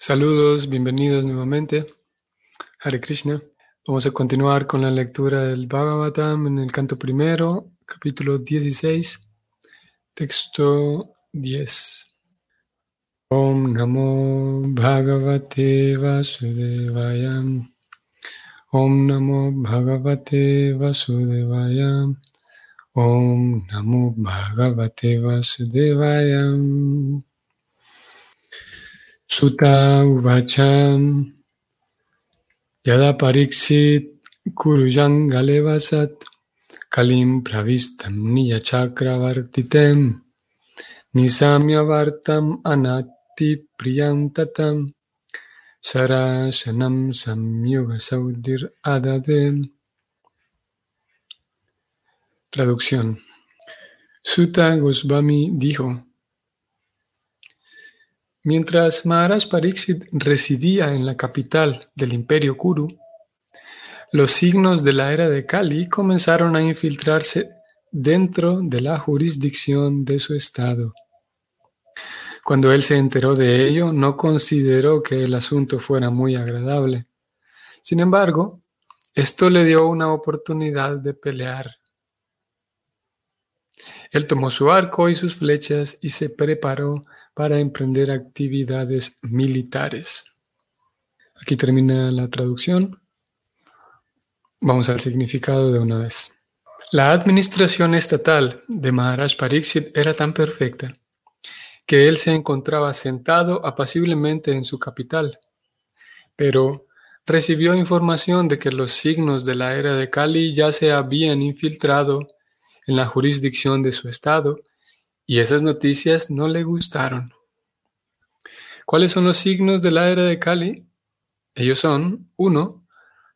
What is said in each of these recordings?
Saludos, bienvenidos nuevamente. Hare Krishna. Vamos a continuar con la lectura del Bhagavatam en el canto primero, capítulo 16, texto 10. Om Namo Bhagavate Vasudevaya. Om Namo Bhagavate Vasudevaya. Om Namo Bhagavate Vasudevaya. Sutta Uvacham Yada Pariksit Kuruyan Galevasat Kalim Pravistam Niyachakravartitem Nisamya Vartam Anati Priyantatam Sarashanam Samyuga Saudir Adadem Traducción. Sutta Goswami dijo Mientras Maharaj Pariksit residía en la capital del imperio Kuru, los signos de la era de Kali comenzaron a infiltrarse dentro de la jurisdicción de su estado. Cuando él se enteró de ello, no consideró que el asunto fuera muy agradable. Sin embargo, esto le dio una oportunidad de pelear. Él tomó su arco y sus flechas y se preparó para emprender actividades militares. Aquí termina la traducción. Vamos al significado de una vez. La administración estatal de Maharaj Pariksit era tan perfecta que él se encontraba sentado apaciblemente en su capital, pero recibió información de que los signos de la era de Kali ya se habían infiltrado en la jurisdicción de su estado y esas noticias no le gustaron. ¿Cuáles son los signos de la era de Kali? Ellos son, uno,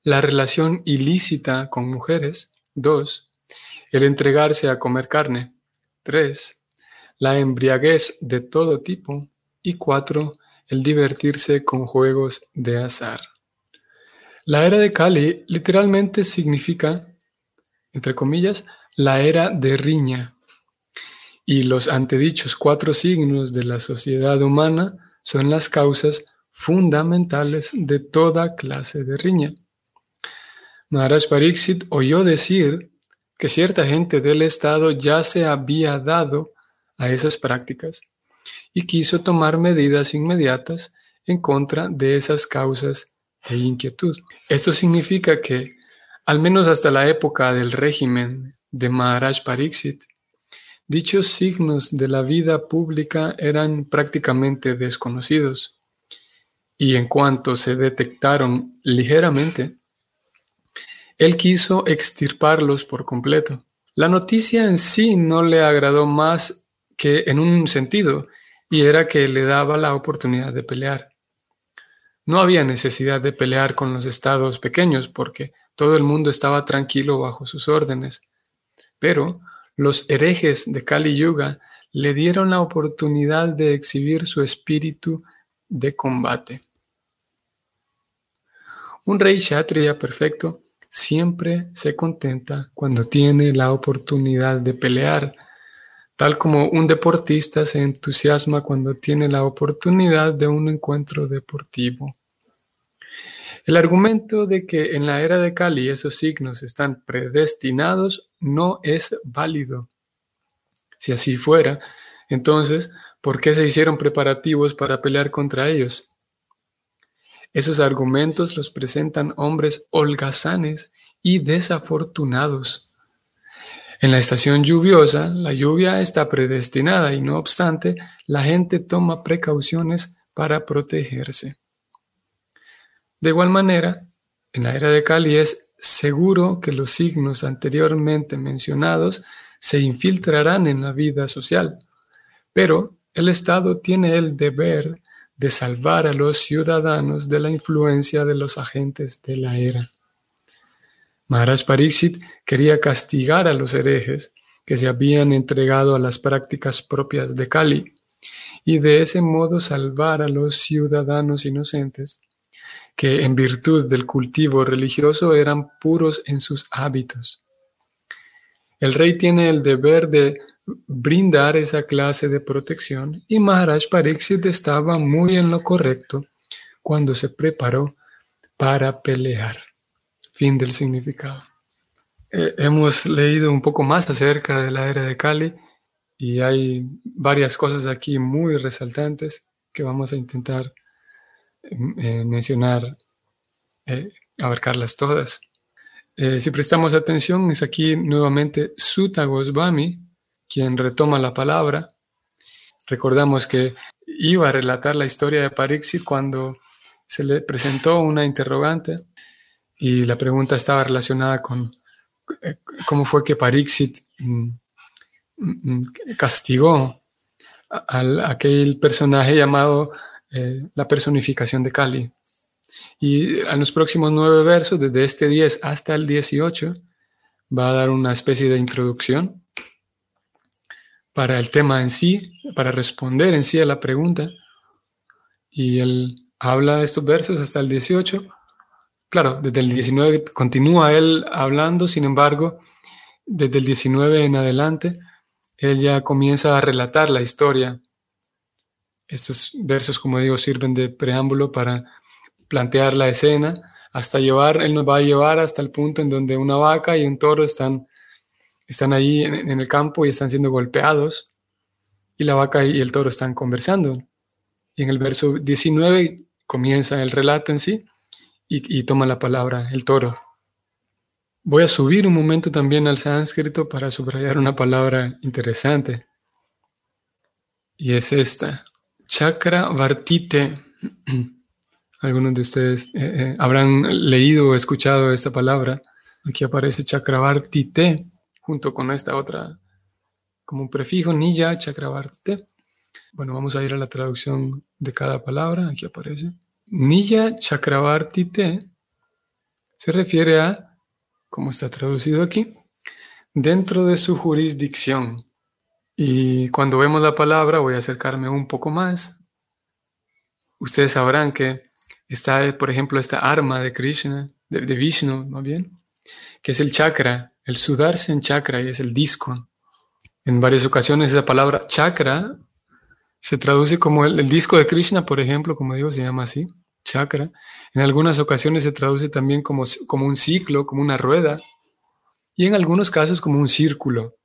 la relación ilícita con mujeres, dos, el entregarse a comer carne, tres, la embriaguez de todo tipo y cuatro, el divertirse con juegos de azar. La era de Kali literalmente significa, entre comillas, la era de riña. Y los antedichos cuatro signos de la sociedad humana son las causas fundamentales de toda clase de riña. Maharaj Pariksit oyó decir que cierta gente del Estado ya se había dado a esas prácticas y quiso tomar medidas inmediatas en contra de esas causas de inquietud. Esto significa que, al menos hasta la época del régimen de Maharaj Pariksit, dichos signos de la vida pública eran prácticamente desconocidos, y en cuanto se detectaron ligeramente, él quiso extirparlos por completo. La noticia en sí no le agradó más que en un sentido, y era que le daba la oportunidad de pelear. No había necesidad de pelear con los estados pequeños porque todo el mundo estaba tranquilo bajo sus órdenes. Pero los herejes de Kali Yuga le dieron la oportunidad de exhibir su espíritu de combate. Un rey kshatriya perfecto siempre se contenta cuando tiene la oportunidad de pelear, tal como un deportista se entusiasma cuando tiene la oportunidad de un encuentro deportivo. El argumento de que en la era de Kali esos signos están predestinados no es válido. Si así fuera, entonces, ¿por qué se hicieron preparativos para pelear contra ellos? Esos argumentos los presentan hombres holgazanes y desafortunados. En la estación lluviosa, la lluvia está predestinada y no obstante, la gente toma precauciones para protegerse. De igual manera, en la era de Kali es seguro que los signos anteriormente mencionados se infiltrarán en la vida social, pero el Estado tiene el deber de salvar a los ciudadanos de la influencia de los agentes de la era. Maharaj Pariksit quería castigar a los herejes que se habían entregado a las prácticas propias de Kali y de ese modo salvar a los ciudadanos inocentes que en virtud del cultivo religioso eran puros en sus hábitos. El rey tiene el deber de brindar esa clase de protección y Maharaj Pariksit estaba muy en lo correcto cuando se preparó para pelear. Fin del significado. Eh, hemos leído un poco más acerca de la era de Cali y hay varias cosas aquí muy resaltantes que vamos a intentar eh, mencionar, eh, abarcarlas todas. si prestamos atención, es aquí nuevamente Sutta Goswami quien retoma la palabra. Recordamos que iba a relatar la historia de Pariksit cuando se le presentó una interrogante y la pregunta estaba relacionada con eh, cómo fue que Pariksit mm, mm, castigó a, aquel personaje llamado eh, la personificación de Kali. Y en los próximos nueve versos, desde este 10 hasta el 18, va a dar una especie de introducción para el tema en sí, para responder en sí a la pregunta. Y él habla estos versos hasta el 18 Claro, desde el 19 continúa él hablando, sin embargo, desde el 19 en adelante, él ya comienza a relatar la historia. Estos versos, como digo, sirven de preámbulo para plantear la escena, hasta llevar, él nos va a llevar hasta el punto en donde una vaca y un toro están, están ahí en, el campo y están siendo golpeados, y la vaca y el toro están conversando. Y en el verso 19 comienza el relato en sí y, toma la palabra el toro. Voy a subir un momento también al sánscrito para subrayar una palabra interesante. Y es esta, chakra vartite. Algunos de ustedes eh, eh, habrán leído o escuchado esta palabra. Aquí aparece chakravartite junto con esta otra como un prefijo, niya, chakravartite. Bueno, vamos a ir a la traducción de cada palabra. Aquí aparece. Niya Chakravartite se refiere a, como está traducido aquí, dentro de su jurisdicción. Y cuando vemos la palabra, voy a acercarme un poco más. Ustedes sabrán que está, por ejemplo, esta arma de Krishna, de, Vishnu, más bien, que es el chakra, el sudarse en chakra y es el disco. En varias ocasiones esa palabra chakra se traduce como el, el disco de Krishna, por ejemplo, como digo, se llama así chakra. En algunas ocasiones se traduce también como, como un ciclo, como una rueda, y en algunos casos como un círculo.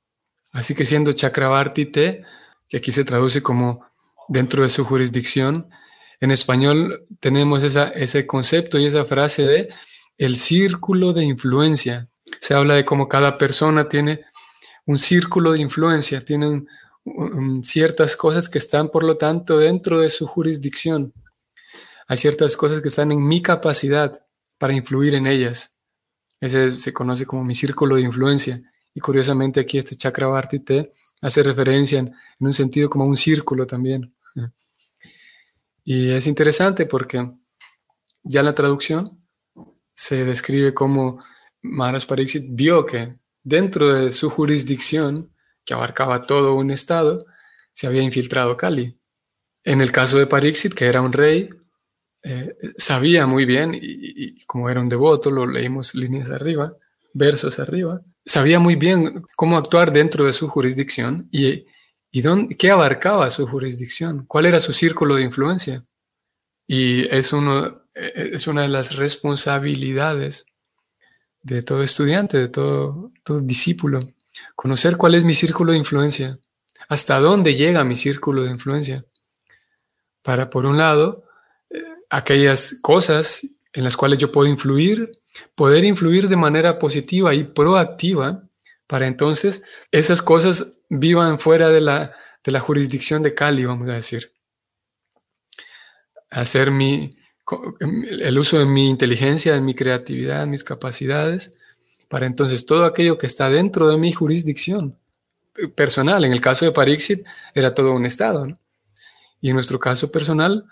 Así que siendo Chakravartite, que aquí se traduce como dentro de su jurisdicción, en español tenemos ese concepto y esa frase de el círculo de influencia. Se habla de cómo cada persona tiene un círculo de influencia, tienen ciertas cosas que están, por lo tanto, dentro de su jurisdicción. Hay ciertas cosas que están en mi capacidad para influir en ellas. Ese se conoce como mi círculo de influencia. Y curiosamente aquí este chakra Vartite hace referencia en, un sentido como un círculo también. Y es interesante porque ya la traducción se describe como Maharaj Pariksit vio que dentro de su jurisdicción, que abarcaba todo un estado, se había infiltrado Kali. En el caso de Pariksit, que era un rey, eh, sabía muy bien, y, como era un devoto, lo leímos líneas arriba, versos arriba, sabía muy bien cómo actuar dentro de su jurisdicción y, y dónde, qué abarcaba su jurisdicción, cuál era su círculo de influencia. Y es, uno, eh, es una de las responsabilidades de todo estudiante, de todo, todo discípulo, conocer cuál es mi círculo de influencia, hasta dónde llega mi círculo de influencia, para, por un lado, aquellas cosas en las cuales yo puedo influir, poder influir de manera positiva y proactiva para entonces esas cosas vivan fuera de la, de la jurisdicción de Cali, vamos a decir. Hacer mi, el uso de mi inteligencia, de mi creatividad, mis capacidades, para entonces todo aquello que está dentro de mi jurisdicción personal, en el caso de Parixit era todo un estado, y en nuestro caso personal,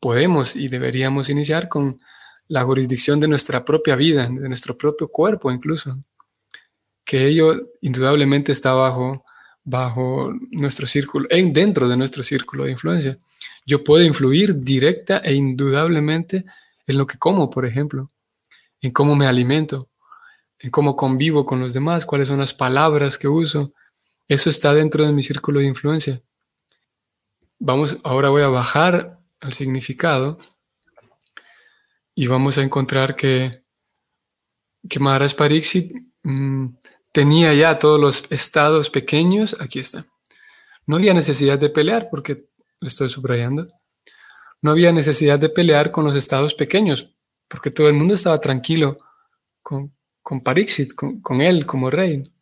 podemos y deberíamos iniciar con la jurisdicción de nuestra propia vida, de nuestro propio cuerpo incluso, que ello indudablemente está bajo, bajo nuestro círculo, en, dentro de nuestro círculo de influencia. Yo puedo influir directa e indudablemente en lo que como, por ejemplo, en cómo me alimento, en cómo convivo con los demás, cuáles son las palabras que uso. Eso está dentro de mi círculo de influencia. Vamos, ahora voy a bajar al significado y vamos a encontrar que, que Maharaj Pariksit mm, tenía ya todos los estados pequeños, aquí está. No había necesidad de pelear, porque lo estoy subrayando. No había necesidad de pelear con los estados pequeños, porque todo el mundo estaba tranquilo con, con Pariksit, con, él como rey.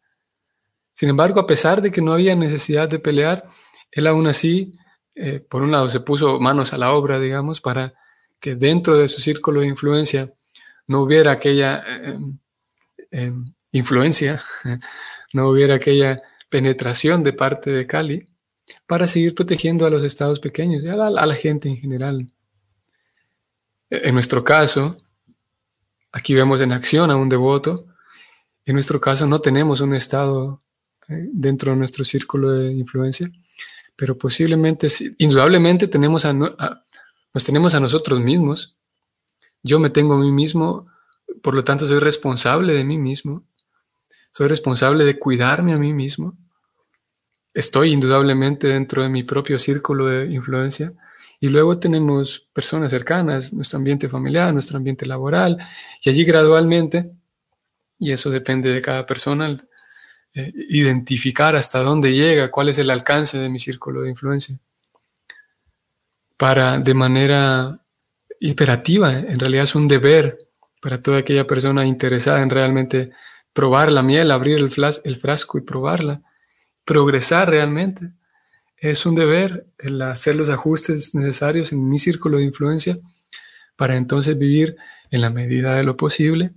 Sin embargo, a pesar de que no había necesidad de pelear, él aún así, eh, por un lado, se puso manos a la obra, digamos, para que dentro de su círculo de influencia no hubiera aquella eh, em, influencia, no hubiera aquella penetración de parte de Cali, para seguir protegiendo a los estados pequeños y a la, gente en general. E, en nuestro caso, aquí vemos en acción a un devoto, en nuestro caso no tenemos un estado eh, dentro de nuestro círculo de influencia, pero posiblemente, indudablemente tenemos a, nos tenemos a nosotros mismos. Yo me tengo a mí mismo, por lo tanto soy responsable de mí mismo. Soy responsable de cuidarme a mí mismo estoy indudablemente dentro de mi propio círculo de influencia. Y luego tenemos personas cercanas, nuestro ambiente familiar, nuestro ambiente laboral, y allí gradualmente, y eso depende de cada persona, eh, identificar hasta dónde llega, cuál es el alcance de mi círculo de influencia, para de manera imperativa, en realidad es un deber para toda aquella persona interesada en realmente probar la miel, abrir el, frasco y probarla, progresar realmente. Es un deber el hacer los ajustes necesarios en mi círculo de influencia para entonces vivir en la medida de lo posible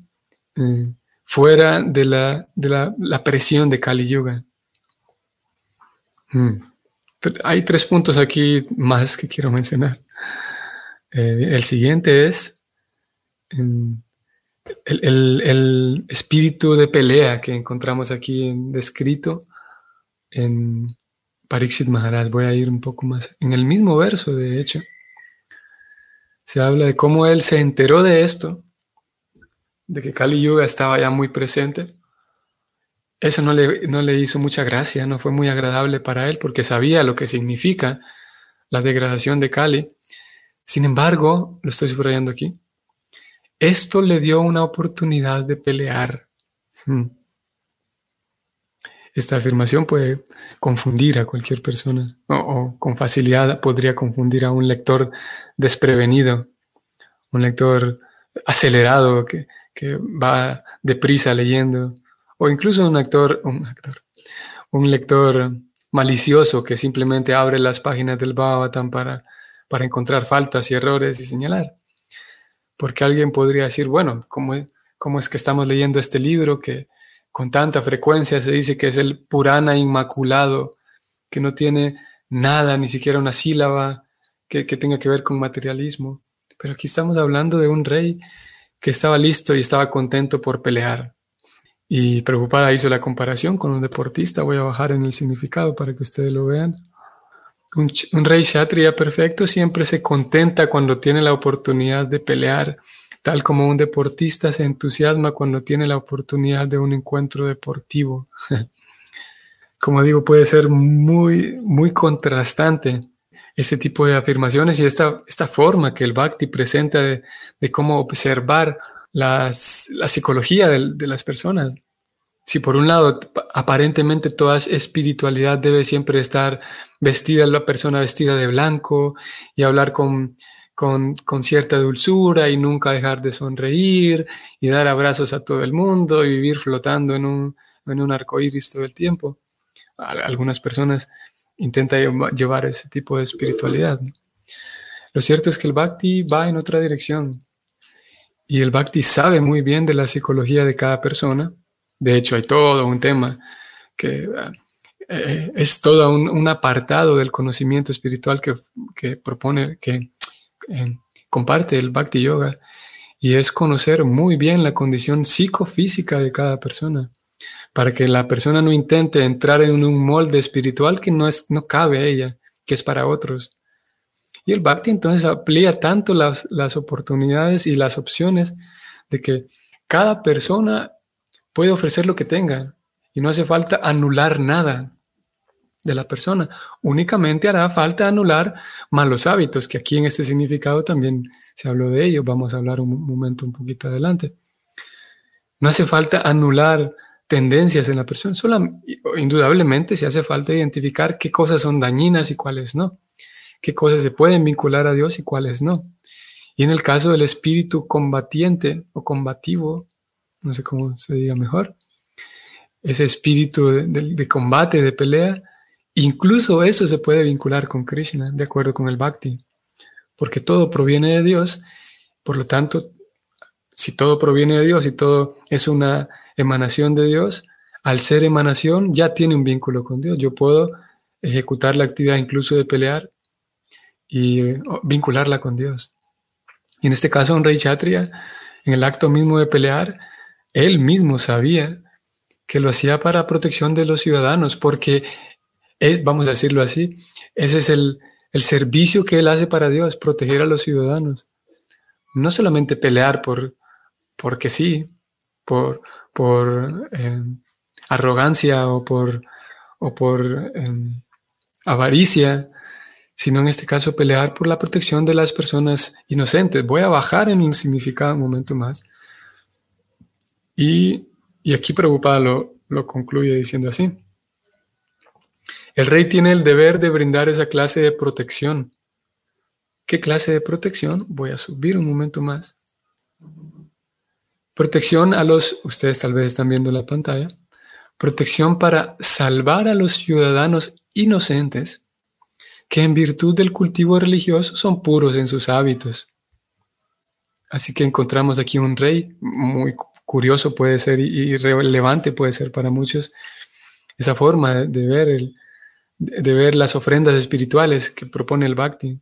eh, fuera de, la, de la, presión de Kali Yuga. Hmm. Hay tres puntos aquí más que quiero mencionar. Eh, el siguiente es el, espíritu de pelea que encontramos aquí descrito en Pariksit Maharaj. Voy a ir un poco más. En el mismo verso, de hecho, se habla de cómo él se enteró de esto, de que Kali Yuga estaba ya muy presente. Eso no le, no le hizo mucha gracia, no fue muy agradable para él porque sabía lo que significa la degradación de Kali. Sin embargo, lo estoy subrayando aquí, esto le dio una oportunidad de pelear. Hmm. Esta afirmación puede confundir a cualquier persona o, con facilidad podría confundir a un lector desprevenido, un lector acelerado que, va deprisa leyendo o incluso un actor, un actor, un lector malicioso que simplemente abre las páginas del Bhagavatam para, para encontrar faltas y errores y señalar. Porque alguien podría decir, bueno, ¿cómo, ¿cómo es que estamos leyendo este libro que, con tanta frecuencia se dice que es el Purana inmaculado, que no tiene nada, ni siquiera una sílaba que, tenga que ver con materialismo. Pero aquí estamos hablando de un rey que estaba listo y estaba contento por pelear. Y preocupada hizo la comparación con un deportista. Voy a bajar en el significado para que ustedes lo vean. Un, rey kshatriya perfecto siempre se contenta cuando tiene la oportunidad de pelear tal como un deportista se entusiasma cuando tiene la oportunidad de un encuentro deportivo. como digo, puede ser muy, muy contrastante este tipo de afirmaciones y esta, esta forma que el Bhakti presenta de, cómo observar las, la psicología de, de, las personas. Si por un lado aparentemente toda espiritualidad debe siempre estar vestida, la persona vestida de blanco y hablar con con, cierta dulzura y nunca dejar de sonreír y dar abrazos a todo el mundo y vivir flotando en un, en un arco iris todo el tiempo. Algunas personas intentan llevar ese tipo de espiritualidad. Lo cierto es que el Bhakti va en otra dirección y el Bhakti sabe muy bien de la psicología de cada persona. De hecho, hay todo un tema que eh, es todo un, apartado del conocimiento espiritual que, que propone, que eh, comparte el Bhakti Yoga y es conocer muy bien la condición psicofísica de cada persona para que la persona no intente entrar en un molde espiritual que no, es, no cabe a ella, que es para otros. Y el Bhakti entonces amplía tanto las, oportunidades y las opciones de que cada persona puede ofrecer lo que tenga y no hace falta anular nada de la persona. Únicamente hará falta anular malos hábitos, que aquí en este significado también se habló de ello, vamos a hablar un momento un poquito adelante. No hace falta anular tendencias en la persona, solo indudablemente se hace falta identificar qué cosas son dañinas y cuáles no, qué cosas se pueden vincular a Dios y cuáles no. Y en el caso del espíritu combatiente o combativo, no sé cómo se diga mejor, ese espíritu de, combate, de pelea, incluso eso se puede vincular con Krishna, de acuerdo con el Bhakti, porque todo proviene de Dios, por lo tanto, si todo proviene de Dios y todo es una emanación de Dios, al ser emanación ya tiene un vínculo con Dios. Yo puedo ejecutar la actividad incluso de pelear y vincularla con Dios. Y en este caso, un rey chatria, en el acto mismo de pelear, él mismo sabía que lo hacía para protección de los ciudadanos, porque es, vamos a decirlo así, ese es el, servicio que él hace para Dios, proteger a los ciudadanos. No solamente pelear por, porque sí, por, por eh, arrogancia o por, o por em, avaricia, sino en este caso pelear por la protección de las personas inocentes. Voy a bajar en el significado un momento más. Y, aquí preocupada lo, lo concluye diciendo así. El rey tiene el deber de brindar esa clase de protección. ¿Qué clase de protección? Voy a subir un momento más. Protección a los, ustedes tal vez están viendo la pantalla, protección para salvar a los ciudadanos inocentes que en virtud del cultivo religioso son puros en sus hábitos. Así que encontramos aquí un rey muy curioso puede ser y relevante puede ser para muchos esa forma de, ver el, de ver las ofrendas espirituales que propone el Bhakti.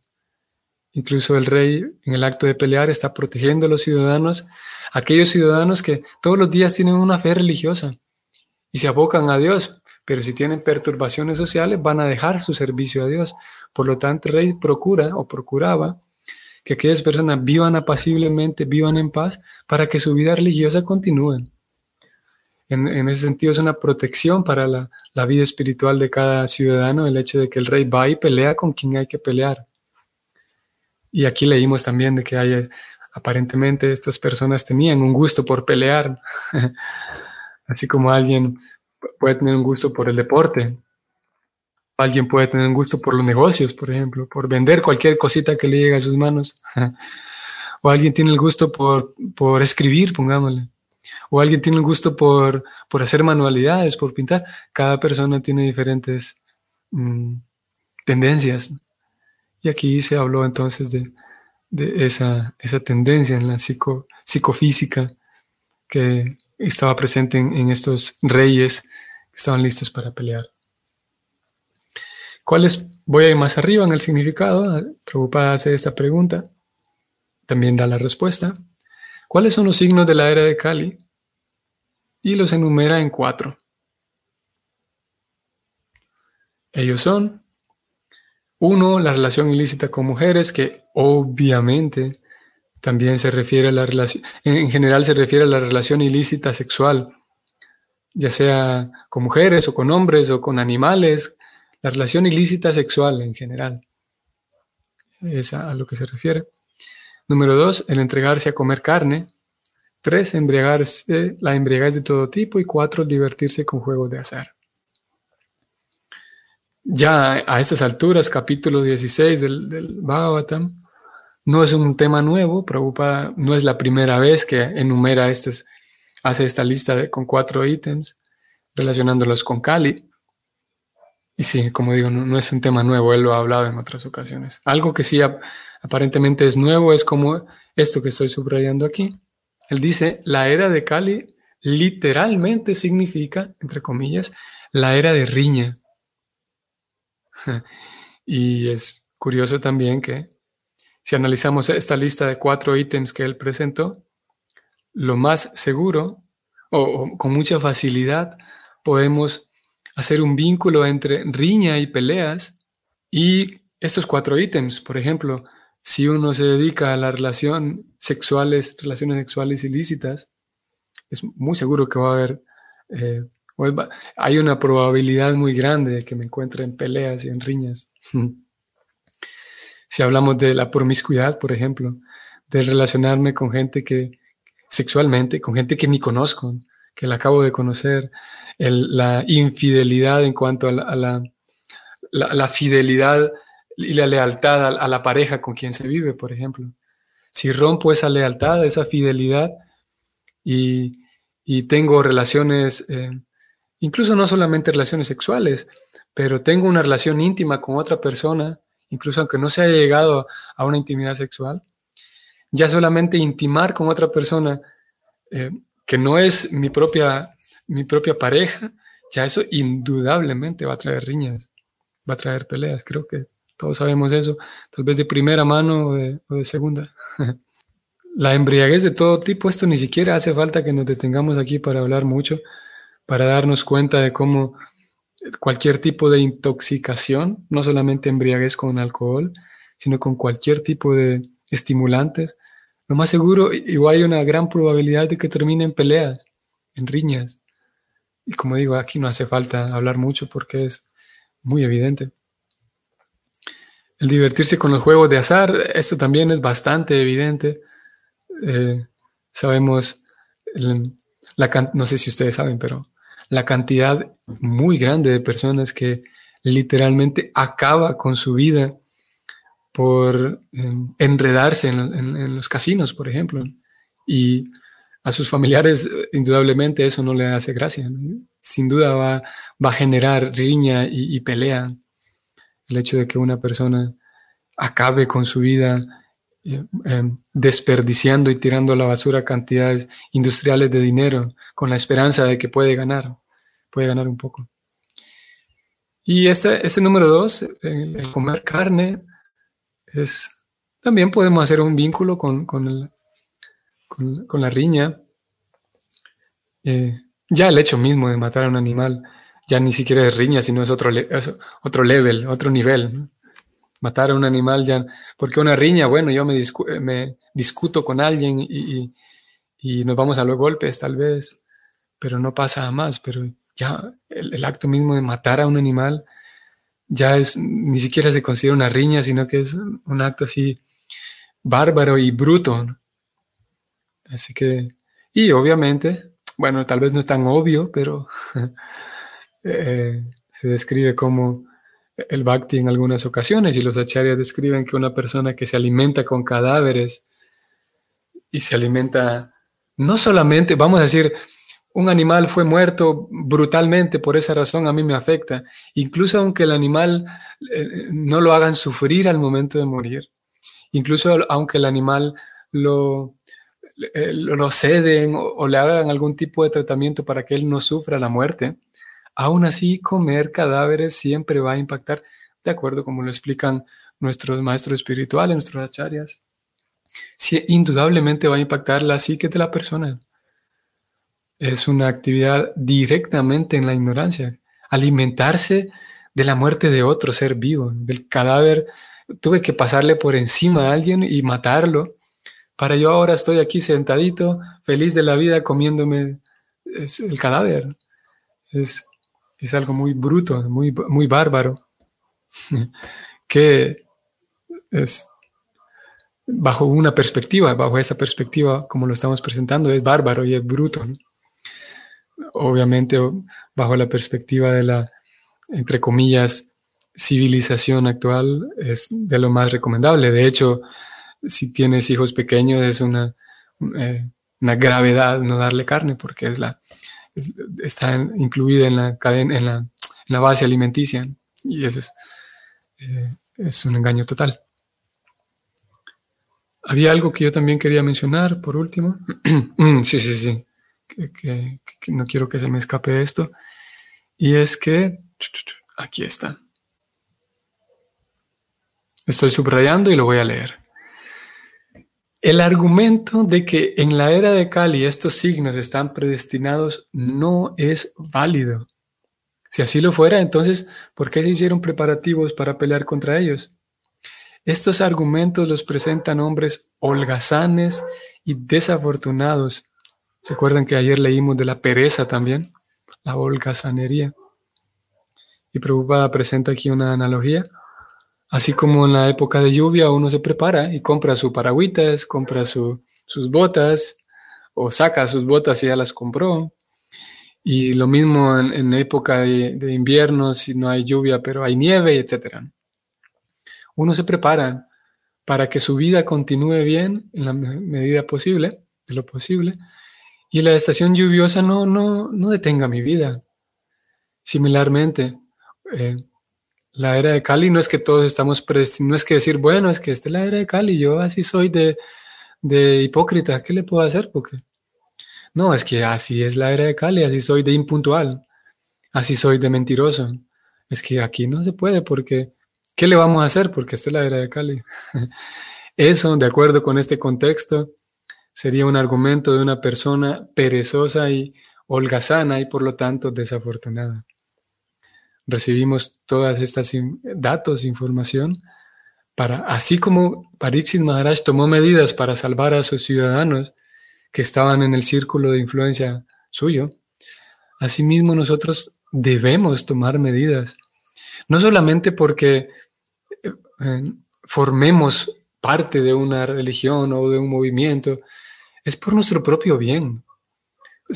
Incluso el rey en el acto de pelear está protegiendo a los ciudadanos, aquellos ciudadanos que todos los días tienen una fe religiosa y se abocan a Dios, pero si tienen perturbaciones sociales van a dejar su servicio a Dios. Por lo tanto, el rey procura o procuraba que aquellas personas vivan apaciblemente, vivan en paz, para que su vida religiosa continúe. En, ese sentido es una protección para la, la, vida espiritual de cada ciudadano el hecho de que el rey va y pelea con quien hay que pelear. Y aquí leímos también de que hay, aparentemente estas personas tenían un gusto por pelear, así como alguien puede tener un gusto por el deporte. Alguien puede tener un gusto por los negocios, por ejemplo, por vender cualquier cosita que le llegue a sus manos. o alguien tiene el gusto por, por escribir, pongámosle. O alguien tiene el gusto por, por hacer manualidades, por pintar. Cada persona tiene diferentes mm, tendencias. Y aquí se habló entonces de, de esa, esa, tendencia en la psico, psicofísica que estaba presente en, estos reyes que estaban listos para pelear. ¿Cuáles? Voy a ir más arriba en el significado. Preocupada hace esta pregunta. También da la respuesta. ¿Cuáles son los signos de la era de Kali? Y los enumera en cuatro. Ellos son, uno, la relación ilícita con mujeres, que obviamente también se refiere a la relación, en general se refiere a la relación ilícita sexual, ya sea con mujeres o con hombres o con animales, la relación ilícita sexual en general. Es a lo que se refiere. Número dos, el entregarse a comer carne. Tres, embriagarse, la embriaguez de todo tipo. Y cuatro, divertirse con juegos de azar. Ya a estas alturas, capítulo 16 del, del Bhagavatam, no es un tema nuevo, Prabhupada no es la primera vez que enumera estas, hace esta lista con cuatro ítems relacionándolos con Kali. Y sí, como digo, no, es un tema nuevo, él lo ha hablado en otras ocasiones. Algo que sí aparentemente es nuevo es como esto que estoy subrayando aquí. Él dice, la era de Kali literalmente significa, entre comillas, la era de riña. y es curioso también que si analizamos esta lista de cuatro ítems que él presentó, lo más seguro o, con mucha facilidad podemos hacer un vínculo entre riña y peleas y estos cuatro ítems. Por ejemplo, si uno se dedica a la relación sexuales, relaciones sexuales ilícitas, es muy seguro que va a haber, eh, hay una probabilidad muy grande de que me encuentre en peleas y en riñas. Si hablamos de la promiscuidad, por ejemplo, de relacionarme con gente que sexualmente, con gente que ni conozco, que la acabo de conocer, la infidelidad en cuanto a la, la, fidelidad y la lealtad a, la pareja con quien se vive, por ejemplo. Si rompo esa lealtad, esa fidelidad y, tengo relaciones, eh, incluso no solamente relaciones sexuales, pero tengo una relación íntima con otra persona, incluso aunque no se haya llegado a una intimidad sexual, ya solamente intimar con otra persona eh, que no es mi propia, mi propia pareja, ya eso indudablemente va a traer riñas, va a traer peleas. Creo que todos sabemos eso, tal vez de primera mano o de, o de segunda. La embriaguez de todo tipo, esto ni siquiera hace falta que nos detengamos aquí para hablar mucho, para darnos cuenta de cómo cualquier tipo de intoxicación, no solamente embriaguez con alcohol, sino con cualquier tipo de estimulantes, lo más seguro, igual hay una gran probabilidad de que termine en peleas, en riñas. Y como digo, aquí no hace falta hablar mucho porque es muy evidente. El divertirse con los juegos de azar, esto también es bastante evidente. Eh, sabemos, la, no sé si ustedes saben, pero la cantidad muy grande de personas que literalmente acaba con su vida por em, enredarse en, los casinos, por ejemplo. Y a sus familiares, indudablemente, eso no le hace gracia. Sin duda va, va, a generar riña y, pelea el hecho de que una persona acabe con su vida em, desperdiciando y tirando a la basura cantidades industriales de dinero con la esperanza de que puede ganar, puede ganar un poco. Y este, este número dos, comer carne, es, también podemos hacer un vínculo con, con, la riña. Eh, ya el hecho mismo de matar a un animal ya ni siquiera es riña, sino es otro, otro level, otro nivel. Matar a un animal ya, porque una riña, bueno, yo me, me discuto con alguien y, nos vamos a los golpes tal vez, pero no pasa a más, pero ya el acto mismo de matar a un animal ya es, ni siquiera se considera una riña, sino que es un acto así bárbaro y bruto. Así que, y obviamente, bueno, tal vez no es tan obvio, pero eh, se describe como el bhakti en algunas ocasiones y los acharyas describen que una persona que se alimenta con cadáveres y se alimenta no solamente, vamos a decir, un animal fue muerto brutalmente, por esa razón a mí me afecta. Incluso aunque el animal eh, no lo hagan sufrir al momento de morir, incluso aunque el animal lo, eh, lo ceden o, le hagan algún tipo de tratamiento para que él no sufra la muerte, aún así comer cadáveres siempre va a impactar, de acuerdo como lo explican nuestros maestros espirituales, nuestros acharyas. Indudablemente va a impactar la psique de la persona es una actividad directamente en la ignorancia. Alimentarse de la muerte de otro ser vivo, del cadáver. Tuve que pasarle por encima a alguien y matarlo. Para yo ahora estoy aquí sentadito, feliz de la vida, comiéndome el cadáver. Es, es algo muy bruto, muy, muy bárbaro, que es bajo una perspectiva, bajo esa perspectiva, como lo estamos presentando, es bárbaro y es bruto obviamente bajo la perspectiva de la, entre comillas, civilización actual, es de lo más recomendable. De hecho, si tienes hijos pequeños, es una, eh, una gravedad no darle carne porque es la, está incluida en la, cadena, en la, en la base alimenticia y eso es, eh, es un engaño total. Había algo que yo también quería mencionar, por último. sí, sí, sí que, no quiero que se me escape esto, y es que, aquí está. Estoy subrayando y lo voy a leer. El argumento de que en la era de Cali estos signos están predestinados no es válido. Si así lo fuera, entonces, ¿por qué se hicieron preparativos para pelear contra ellos? Estos argumentos los presentan hombres holgazanes y desafortunados ¿Se acuerdan que ayer leímos de la pereza también? La holgazanería. Y Prabhupada presenta aquí una analogía Así como en la época de lluvia uno se prepara y compra sus paragüitas, compra sus botas o saca sus botas y ya las compró. Y lo mismo en, época de, invierno, si no hay lluvia, pero hay nieve, etc. Uno se prepara para que su vida continúe bien en la medida posible, de lo posible, y la estación lluviosa no, no, no detenga mi vida. Similarmente, eh, la era de Cali no es que todos estamos no es que decir, bueno, es que esta es la era de Cali, yo así soy de, de hipócrita, ¿qué le puedo hacer? Porque no, es que así es la era de Cali, así soy de impuntual, así soy de mentiroso. Es que aquí no se puede porque, ¿qué le vamos a hacer? Porque esta es la era de Cali. Eso, de acuerdo con este contexto, sería un argumento de una persona perezosa y holgazana y por lo tanto desafortunada recibimos todas estas datos, información, para, así como Pariksit Maharaj tomó medidas para salvar a sus ciudadanos que estaban en el círculo de influencia suyo, asimismo nosotros debemos tomar medidas, no solamente porque eh, eh, formemos parte de una religión o de un movimiento, es por nuestro propio bien,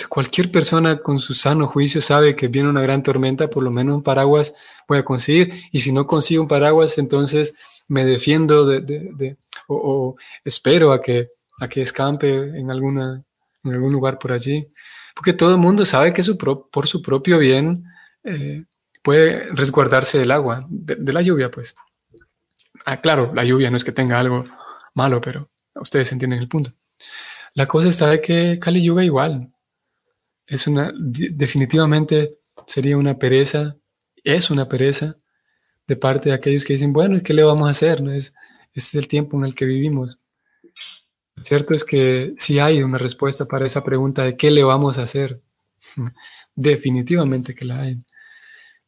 Cualquier persona con su sano juicio sabe que viene una gran tormenta, por lo menos un paraguas voy a conseguir. Y si no consigo un paraguas, entonces me defiendo de, o, espero a que, a que escampe en, alguna, en algún lugar por allí. Porque todo el mundo sabe que su por su propio bien eh, puede resguardarse del agua, de, la lluvia, pues. Ah, claro, la lluvia no es que tenga algo malo, pero ustedes entienden el punto. La cosa está de que Cali lluvia igual es una, definitivamente sería una pereza, es una pereza de parte de aquellos que dicen, bueno, ¿y qué le vamos a hacer? ¿No? Es, es el tiempo en el que vivimos. Cierto es que sí hay una respuesta para esa pregunta de qué le vamos a hacer. Definitivamente que la hay.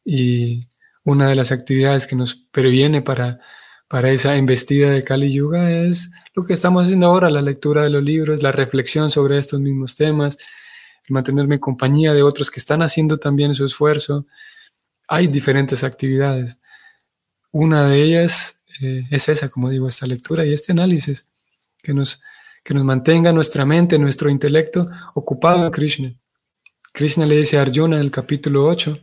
Y una de las actividades que nos previene para, para esa embestida de Kali Yuga es lo que estamos haciendo ahora, la lectura de los libros, la reflexión sobre estos mismos temas, mantenerme en compañía de otros que están haciendo también su esfuerzo. Hay diferentes actividades. Una de ellas eh, es esa, como digo, esta lectura y este análisis que nos, que nos mantenga nuestra mente, nuestro intelecto ocupado en Krishna. Krishna le dice a Arjuna en el capítulo 8,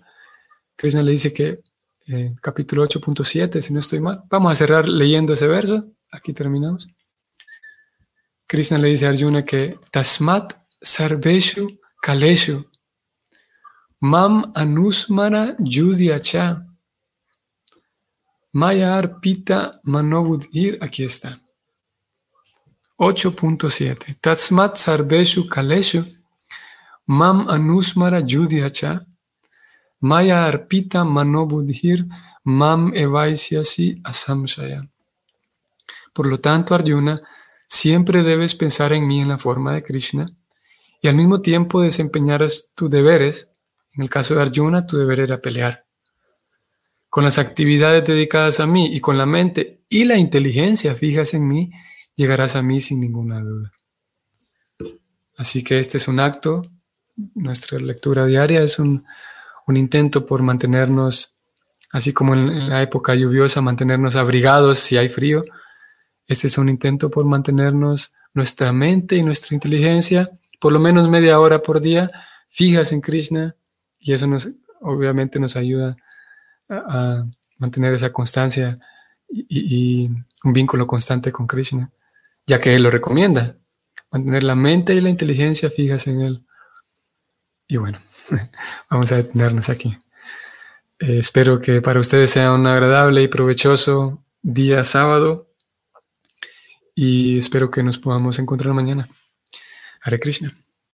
Krishna le dice que, eh, capítulo 8.7, si no estoy mal, vamos a cerrar leyendo ese verso, aquí terminamos. Krishna le dice a Arjuna que Tasmat Sarveshu Kaleshu. Mam anusmara yudiacha. Maya arpita manobudhir. Aquí está. 8.7. Tatsmat sarveshu kaleshu. Mam anusmara yudiacha. Maya arpita manobudhir. Mam evaisyasi asamshaya. Por lo tanto, Arjuna, siempre debes pensar en mí en la forma de Krishna y al mismo tiempo desempeñaras tus deberes, en el caso de Arjuna, tu deber era pelear. Con las actividades dedicadas a mí y con la mente y la inteligencia fijas en mí, llegarás a mí sin ninguna duda. Así que este es un acto, nuestra lectura diaria es un, intento por mantenernos, así como en la época lluviosa, mantenernos abrigados si hay frío. Este es un intento por mantenernos nuestra mente y nuestra inteligencia por lo menos media hora por día fijas en Krishna y eso nos, obviamente nos ayuda a, mantener esa constancia y, un vínculo constante con Krishna, ya que Él lo recomienda, mantener la mente y la inteligencia fijas en Él. Y bueno, vamos a detenernos aquí. Eh, espero que para ustedes sea un agradable y provechoso día sábado y espero que nos podamos encontrar mañana. Hare Krishna.